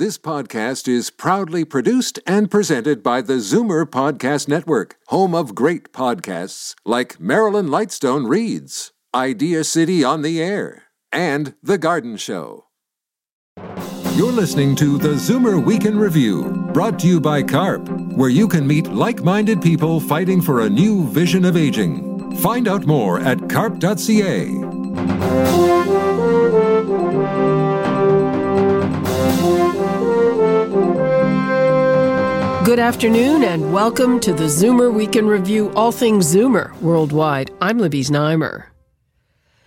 This podcast is proudly produced and presented by the Zoomer Podcast Network, home of great podcasts like Marilyn Lightstone Reads, Idea City on the Air, and The Garden Show. You're listening to the Zoomer Weekend Review, brought to you by CARP, where you can meet like minded people fighting for a new vision of aging. Find out more at carp.ca. Good afternoon and welcome to the Zoomer Weekend Review, all things Zoomer worldwide. I'm Libby Znaimer.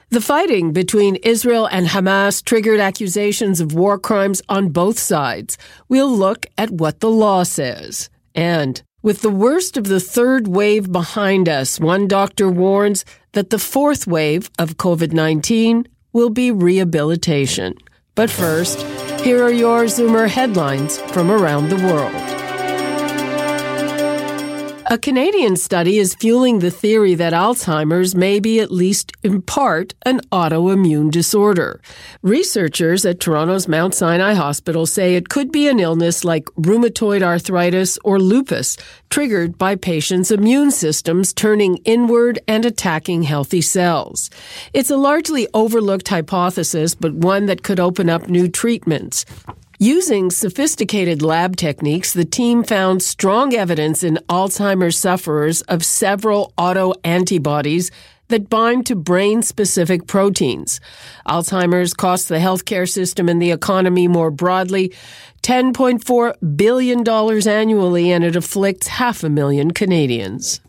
The fighting between Israel and Hamas triggered accusations of war crimes on both sides. We'll look at what the law says. And with the worst of the third wave behind us, one doctor warns that the fourth wave of COVID 19 will be rehabilitation. But first, here are your Zoomer headlines from around the world. A Canadian study is fueling the theory that Alzheimer's may be, at least in part, an autoimmune disorder. Researchers at Toronto's Mount Sinai Hospital say it could be an illness like rheumatoid arthritis or lupus, triggered by patients' immune systems turning inward and attacking healthy cells. It's a largely overlooked hypothesis, but one that could open up new treatments. Using sophisticated lab techniques, the team found strong evidence in Alzheimer's sufferers of several autoantibodies that bind to brain specific proteins. Alzheimer's costs the healthcare system and the economy more broadly $10.4 billion annually, and it afflicts half a million Canadians.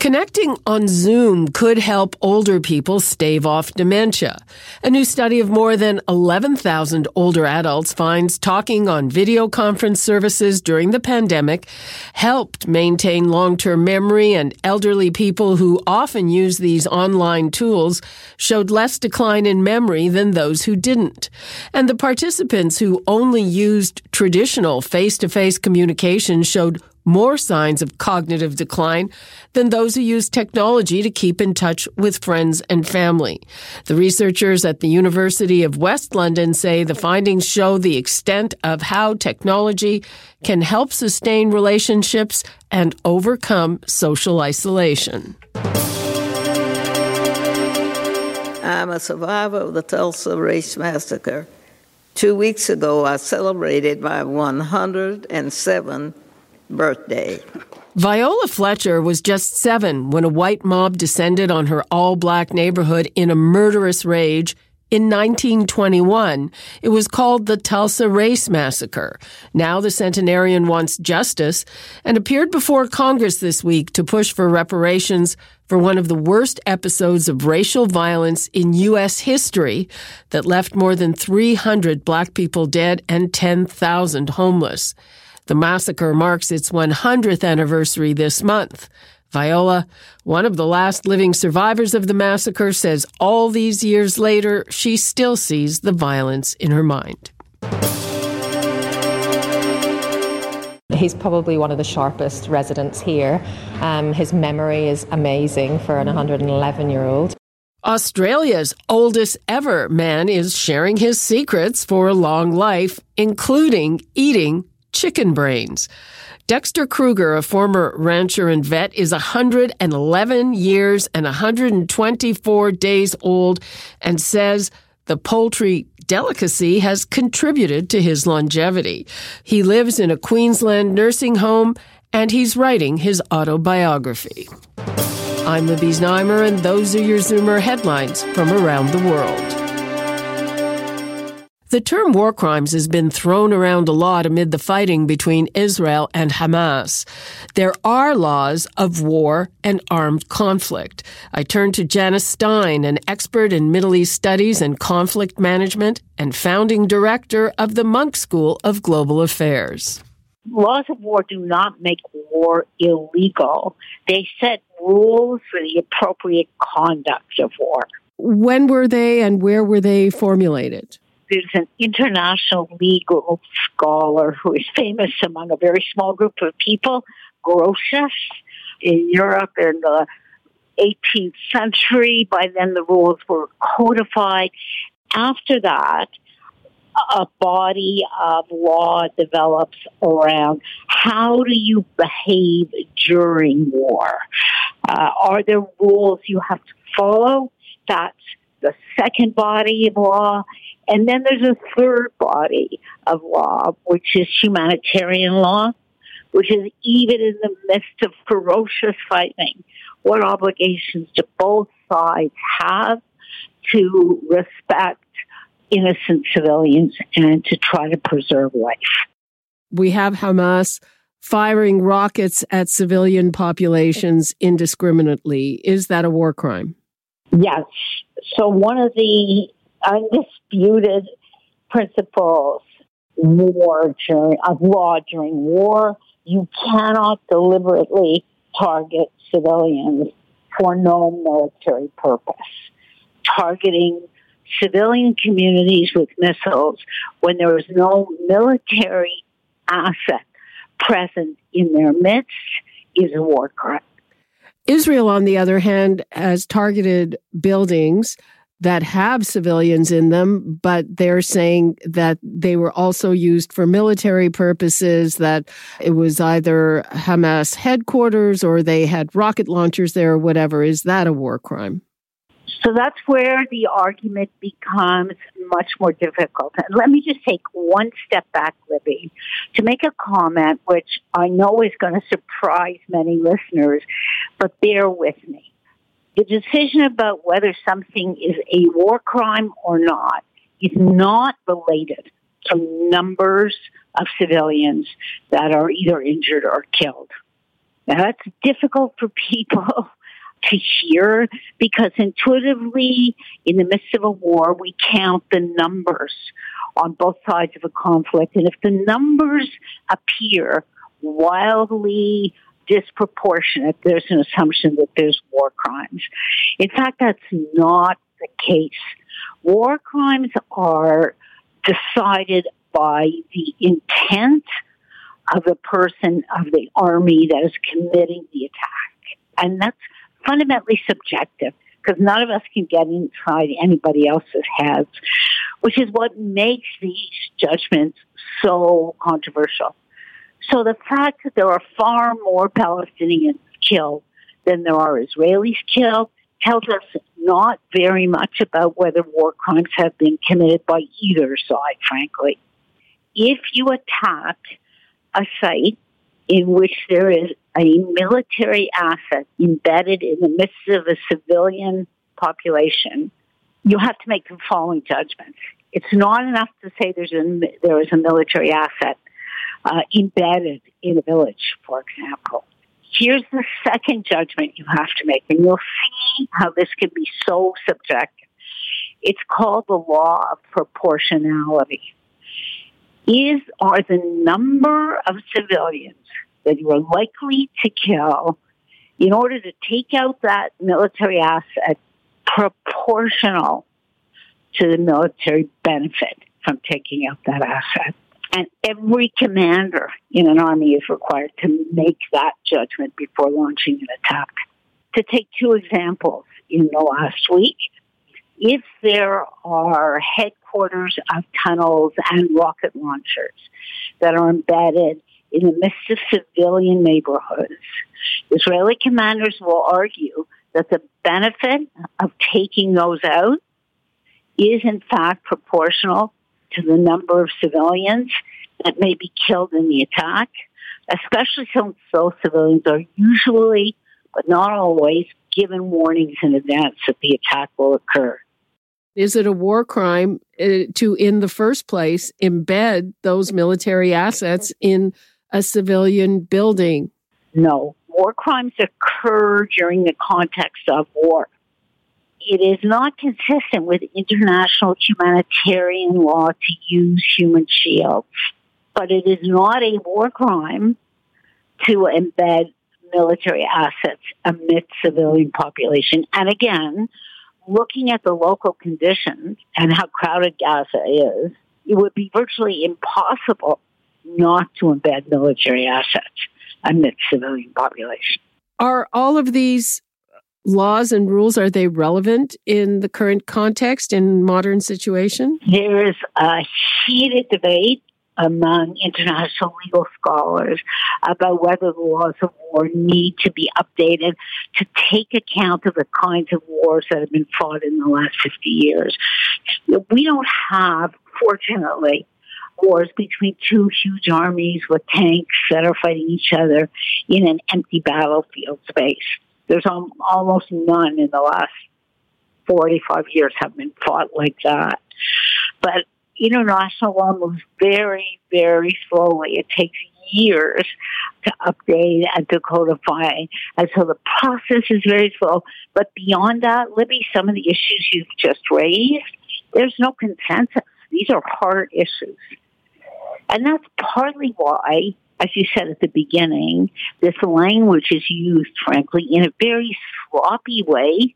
Connecting on Zoom could help older people stave off dementia. A new study of more than 11,000 older adults finds talking on video conference services during the pandemic helped maintain long-term memory and elderly people who often use these online tools showed less decline in memory than those who didn't. And the participants who only used traditional face-to-face communication showed more signs of cognitive decline than those who use technology to keep in touch with friends and family. The researchers at the University of West London say the findings show the extent of how technology can help sustain relationships and overcome social isolation. I'm a survivor of the Tulsa Race Massacre. Two weeks ago, I celebrated my 107th birthday. Viola Fletcher was just seven when a white mob descended on her all black neighborhood in a murderous rage. In 1921, it was called the Tulsa Race Massacre. Now the centenarian wants justice and appeared before Congress this week to push for reparations for one of the worst episodes of racial violence in U.S. history that left more than 300 black people dead and 10,000 homeless. The massacre marks its 100th anniversary this month. Viola, one of the last living survivors of the massacre, says all these years later, she still sees the violence in her mind. He's probably one of the sharpest residents here. Um, his memory is amazing for an 111 year old. Australia's oldest ever man is sharing his secrets for a long life, including eating chicken brains. Dexter Kruger, a former rancher and vet, is 111 years and 124 days old and says the poultry delicacy has contributed to his longevity. He lives in a Queensland nursing home and he's writing his autobiography. I'm Libby Znaimer, and those are your Zoomer headlines from around the world. The term war crimes has been thrown around a lot amid the fighting between Israel and Hamas. There are laws of war and armed conflict. I turn to Janice Stein, an expert in Middle East studies and conflict management and founding director of the Munk School of Global Affairs. Laws of war do not make war illegal. They set rules for the appropriate conduct of war. When were they and where were they formulated? There's an international legal scholar who is famous among a very small group of people, Grotius, in Europe in the 18th century. By then, the rules were codified. after that, a body of law develops around how do you behave during war? Uh, are there rules you have to follow? That's the second body of law. And then there's a third body of law, which is humanitarian law, which is even in the midst of ferocious fighting, what obligations do both sides have to respect innocent civilians and to try to preserve life. We have Hamas firing rockets at civilian populations indiscriminately. Is that a war crime? Yes. So, one of the undisputed principles war during, of law during war, you cannot deliberately target civilians for no military purpose. Targeting civilian communities with missiles when there is no military asset present in their midst is a war crime. Israel, on the other hand, has targeted buildings that have civilians in them, but they're saying that they were also used for military purposes, that it was either Hamas headquarters or they had rocket launchers there or whatever. Is that a war crime? So that's where the argument becomes much more difficult. And let me just take one step back, Libby, to make a comment which I know is going to surprise many listeners, but bear with me. The decision about whether something is a war crime or not is not related to numbers of civilians that are either injured or killed. Now, that's difficult for people to hear because intuitively, in the midst of a war, we count the numbers on both sides of a conflict. And if the numbers appear wildly disproportionate, there's an assumption that there's war crimes. In fact, that's not the case. War crimes are decided by the intent of the person of the army that is committing the attack. And that's fundamentally subjective because none of us can get inside anybody else's heads, which is what makes these judgments so controversial. So the fact that there are far more Palestinians killed than there are Israelis killed tells us not very much about whether war crimes have been committed by either side, frankly. If you attack a site in which there is a military asset embedded in the midst of a civilian population, you have to make the following judgments. It's not enough to say there's a, there is a military asset uh, embedded in a village, for example. Here's the second judgment you have to make, and you'll see how this can be so subjective. It's called the law of proportionality. Is are the number of civilians that you are likely to kill in order to take out that military asset proportional to the military benefit from taking out that asset. And every commander in an army is required to make that judgment before launching an attack. To take two examples in the last week, if there are headquarters of tunnels and rocket launchers that are embedded in the midst of civilian neighborhoods, Israeli commanders will argue that the benefit of taking those out is in fact proportional to the number of civilians that may be killed in the attack, especially since those civilians are usually, but not always, given warnings in advance that the attack will occur. Is it a war crime uh, to, in the first place, embed those military assets in a civilian building? No. War crimes occur during the context of war it is not consistent with international humanitarian law to use human shields, but it is not a war crime to embed military assets amidst civilian population. And again, looking at the local conditions and how crowded Gaza is, it would be virtually impossible not to embed military assets amidst civilian population. Are all of these laws and rules are they relevant in the current context in modern situation? There is a heated debate among international legal scholars about whether the laws of war need to be updated to take account of the kinds of wars that have been fought in the last 50 years. We don't have, fortunately, wars between two huge armies with tanks that are fighting each other in an empty battlefield space. There's almost none in the last 45 years have been fought like that. But international law moves very, very slowly. It takes years to update and to codify. And so the process is very slow. But beyond that, Libby, some of the issues you've just raised, there's no consensus. These are hard issues. And that's partly why, as you said at the beginning, this language is used, frankly, in a very sloppy way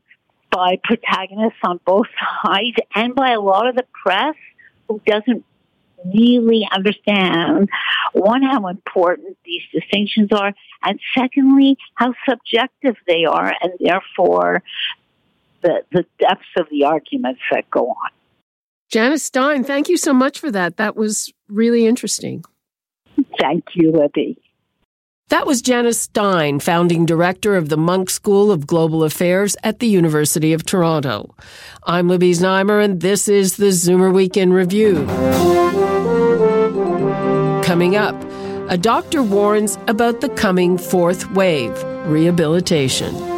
by protagonists on both sides and by a lot of the press who doesn't really understand one how important these distinctions are and secondly how subjective they are and therefore the the depths of the arguments that go on janice stein thank you so much for that that was really interesting thank you libby that was Janice Stein, founding director of the Munk School of Global Affairs at the University of Toronto. I'm Libby Znaimer, and this is the Zoomer Weekend Review. Coming up, a doctor warns about the coming fourth wave rehabilitation.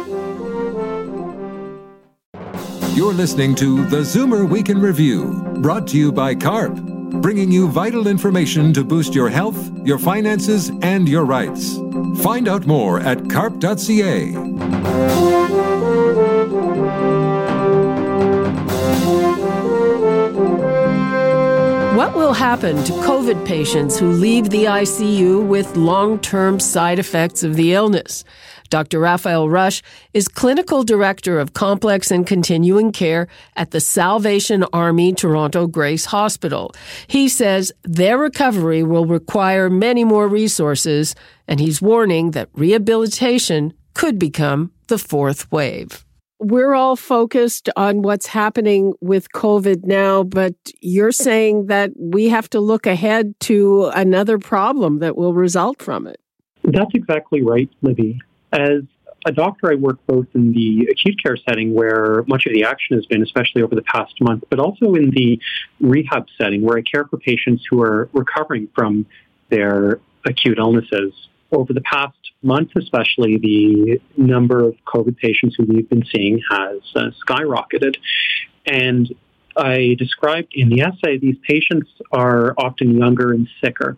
You're listening to the Zoomer Week in Review, brought to you by CARP bringing you vital information to boost your health, your finances, and your rights. Find out more at carp.ca. What will happen to COVID patients who leave the ICU with long term side effects of the illness? Dr. Raphael Rush is Clinical Director of Complex and Continuing Care at the Salvation Army Toronto Grace Hospital. He says their recovery will require many more resources, and he's warning that rehabilitation could become the fourth wave we're all focused on what's happening with COVID now, but you're saying that we have to look ahead to another problem that will result from it. That's exactly right, Libby. As a doctor, I work both in the acute care setting where much of the action has been, especially over the past month, but also in the rehab setting where I care for patients who are recovering from their acute illnesses. Over the past month, especially, the number of COVID patients who we've been seeing has uh, skyrocketed. And I described in the essay, these patients are often younger and sicker.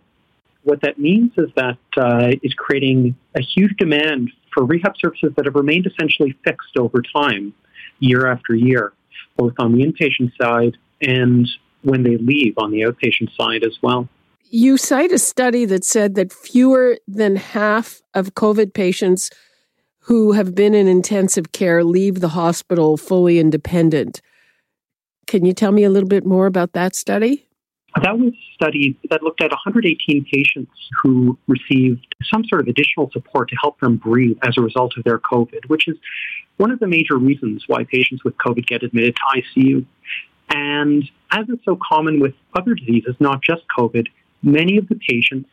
What that means is that uh, is creating a huge demand for rehab services that have remained essentially fixed over time, year after year, both on the inpatient side and when they leave on the outpatient side as well. You cite a study that said that fewer than half of COVID patients who have been in intensive care leave the hospital fully independent. Can you tell me a little bit more about that study? That was a study that looked at 118 patients who received some sort of additional support to help them breathe as a result of their COVID, which is one of the major reasons why patients with COVID get admitted to ICU. And as is so common with other diseases, not just COVID, many of the patients,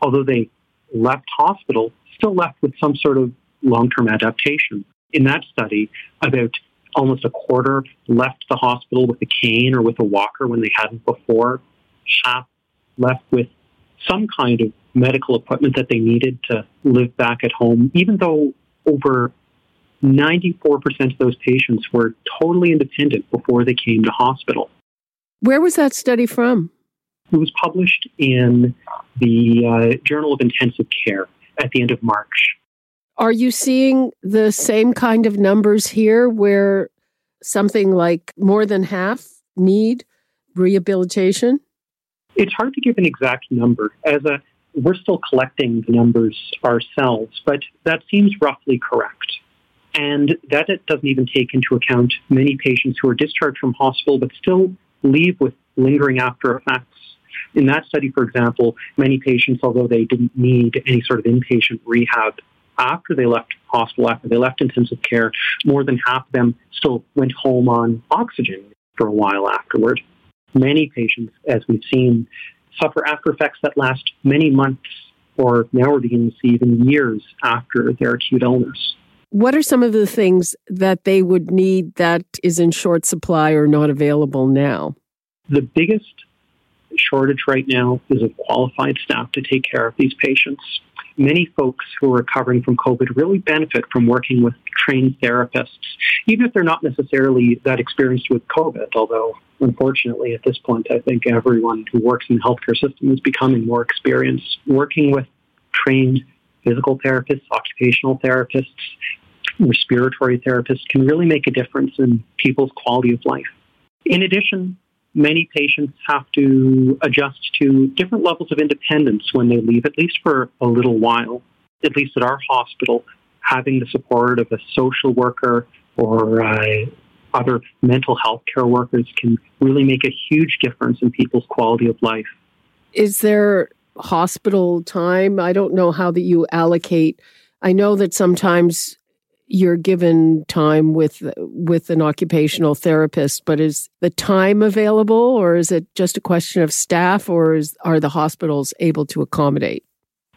although they left hospital, still left with some sort of long term adaptation. In that study, about almost a quarter left the hospital with a cane or with a walker when they hadn't before. Half left with some kind of medical equipment that they needed to live back at home, even though over 94% of those patients were totally independent before they came to hospital. Where was that study from? It was published in the uh, Journal of Intensive Care at the end of March. Are you seeing the same kind of numbers here where something like more than half need rehabilitation? It's hard to give an exact number. As a we're still collecting the numbers ourselves, but that seems roughly correct. And that doesn't even take into account many patients who are discharged from hospital but still leave with lingering after effects. In that study, for example, many patients, although they didn't need any sort of inpatient rehab, after they left hospital after they left intensive care, more than half of them still went home on oxygen for a while afterward. Many patients, as we've seen, suffer after effects that last many months or now we're beginning to see even years after their acute illness. What are some of the things that they would need that is in short supply or not available now? The biggest shortage right now is of qualified staff to take care of these patients. Many folks who are recovering from COVID really benefit from working with trained therapists, even if they're not necessarily that experienced with COVID, although unfortunately at this point I think everyone who works in the healthcare system is becoming more experienced. Working with trained physical therapists, occupational therapists, respiratory therapists can really make a difference in people's quality of life. In addition, many patients have to adjust to different levels of independence when they leave, at least for a little while. At least at our hospital, having the support of a social worker or uh, other mental health care workers can really make a huge difference in people's quality of life. Is there hospital time? I don't know how that you allocate. I know that sometimes you're given time with with an occupational therapist but is the time available or is it just a question of staff or is, are the hospitals able to accommodate?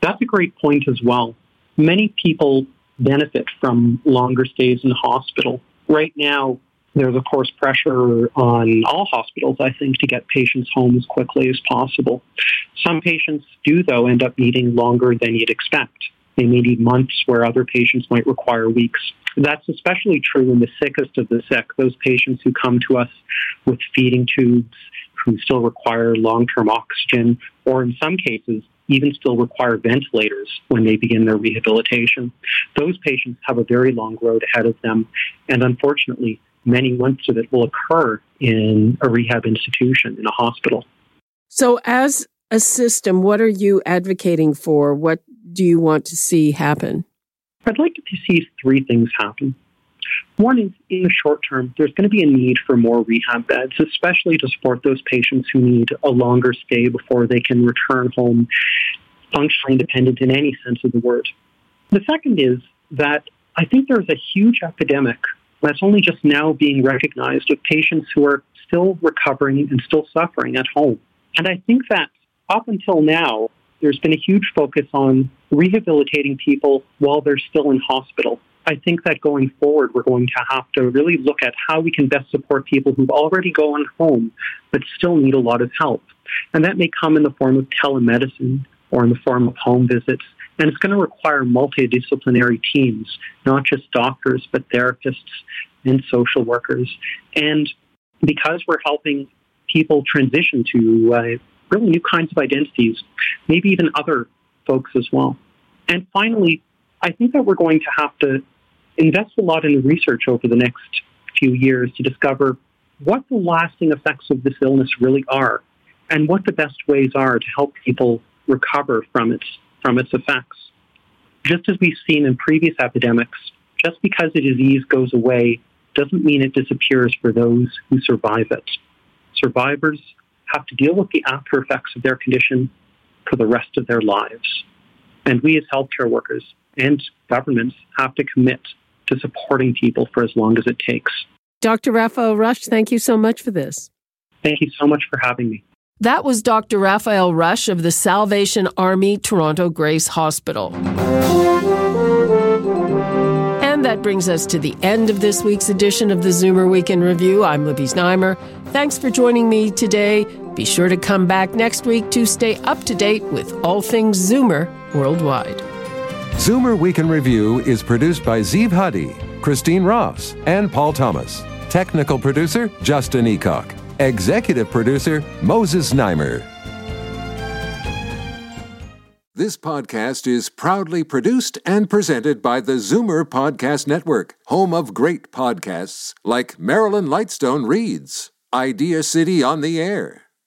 That's a great point as well. Many people benefit from longer stays in hospital. Right now there's of course pressure on all hospitals i think to get patients home as quickly as possible. Some patients do though end up needing longer than you'd expect they may need months where other patients might require weeks. That's especially true in the sickest of the sick, those patients who come to us with feeding tubes, who still require long term oxygen, or in some cases, even still require ventilators when they begin their rehabilitation. Those patients have a very long road ahead of them, and unfortunately, many months of it will occur in a rehab institution, in a hospital. So, as a system, what are you advocating for? What do you want to see happen? I'd like to see three things happen. One is in the short term, there's going to be a need for more rehab beds, especially to support those patients who need a longer stay before they can return home functionally independent in any sense of the word. The second is that I think there's a huge epidemic that's only just now being recognized of patients who are still recovering and still suffering at home. And I think that up until now, there's been a huge focus on rehabilitating people while they're still in hospital. I think that going forward, we're going to have to really look at how we can best support people who've already gone home but still need a lot of help. And that may come in the form of telemedicine or in the form of home visits. And it's going to require multidisciplinary teams, not just doctors, but therapists and social workers. And because we're helping people transition to uh, really new kinds of identities, maybe even other folks as well. And finally, I think that we're going to have to invest a lot in research over the next few years to discover what the lasting effects of this illness really are and what the best ways are to help people recover from its, from its effects. Just as we've seen in previous epidemics, just because a disease goes away doesn't mean it disappears for those who survive it. Survivors have to deal with the after effects of their condition for the rest of their lives. And we as healthcare workers and governments have to commit to supporting people for as long as it takes. Dr. Raphael Rush, thank you so much for this. Thank you so much for having me. That was Dr. Raphael Rush of the Salvation Army Toronto Grace Hospital. And that brings us to the end of this week's edition of the Zoomer Weekend Review. I'm Libby Znaimer. Thanks for joining me today. Be sure to come back next week to stay up to date with all things Zoomer worldwide. Zoomer Week in Review is produced by Zeev Huddy, Christine Ross, and Paul Thomas. Technical producer, Justin Eacock. Executive producer, Moses Znaimer. This podcast is proudly produced and presented by the Zoomer Podcast Network, home of great podcasts like Marilyn Lightstone Reads, Idea City on the Air,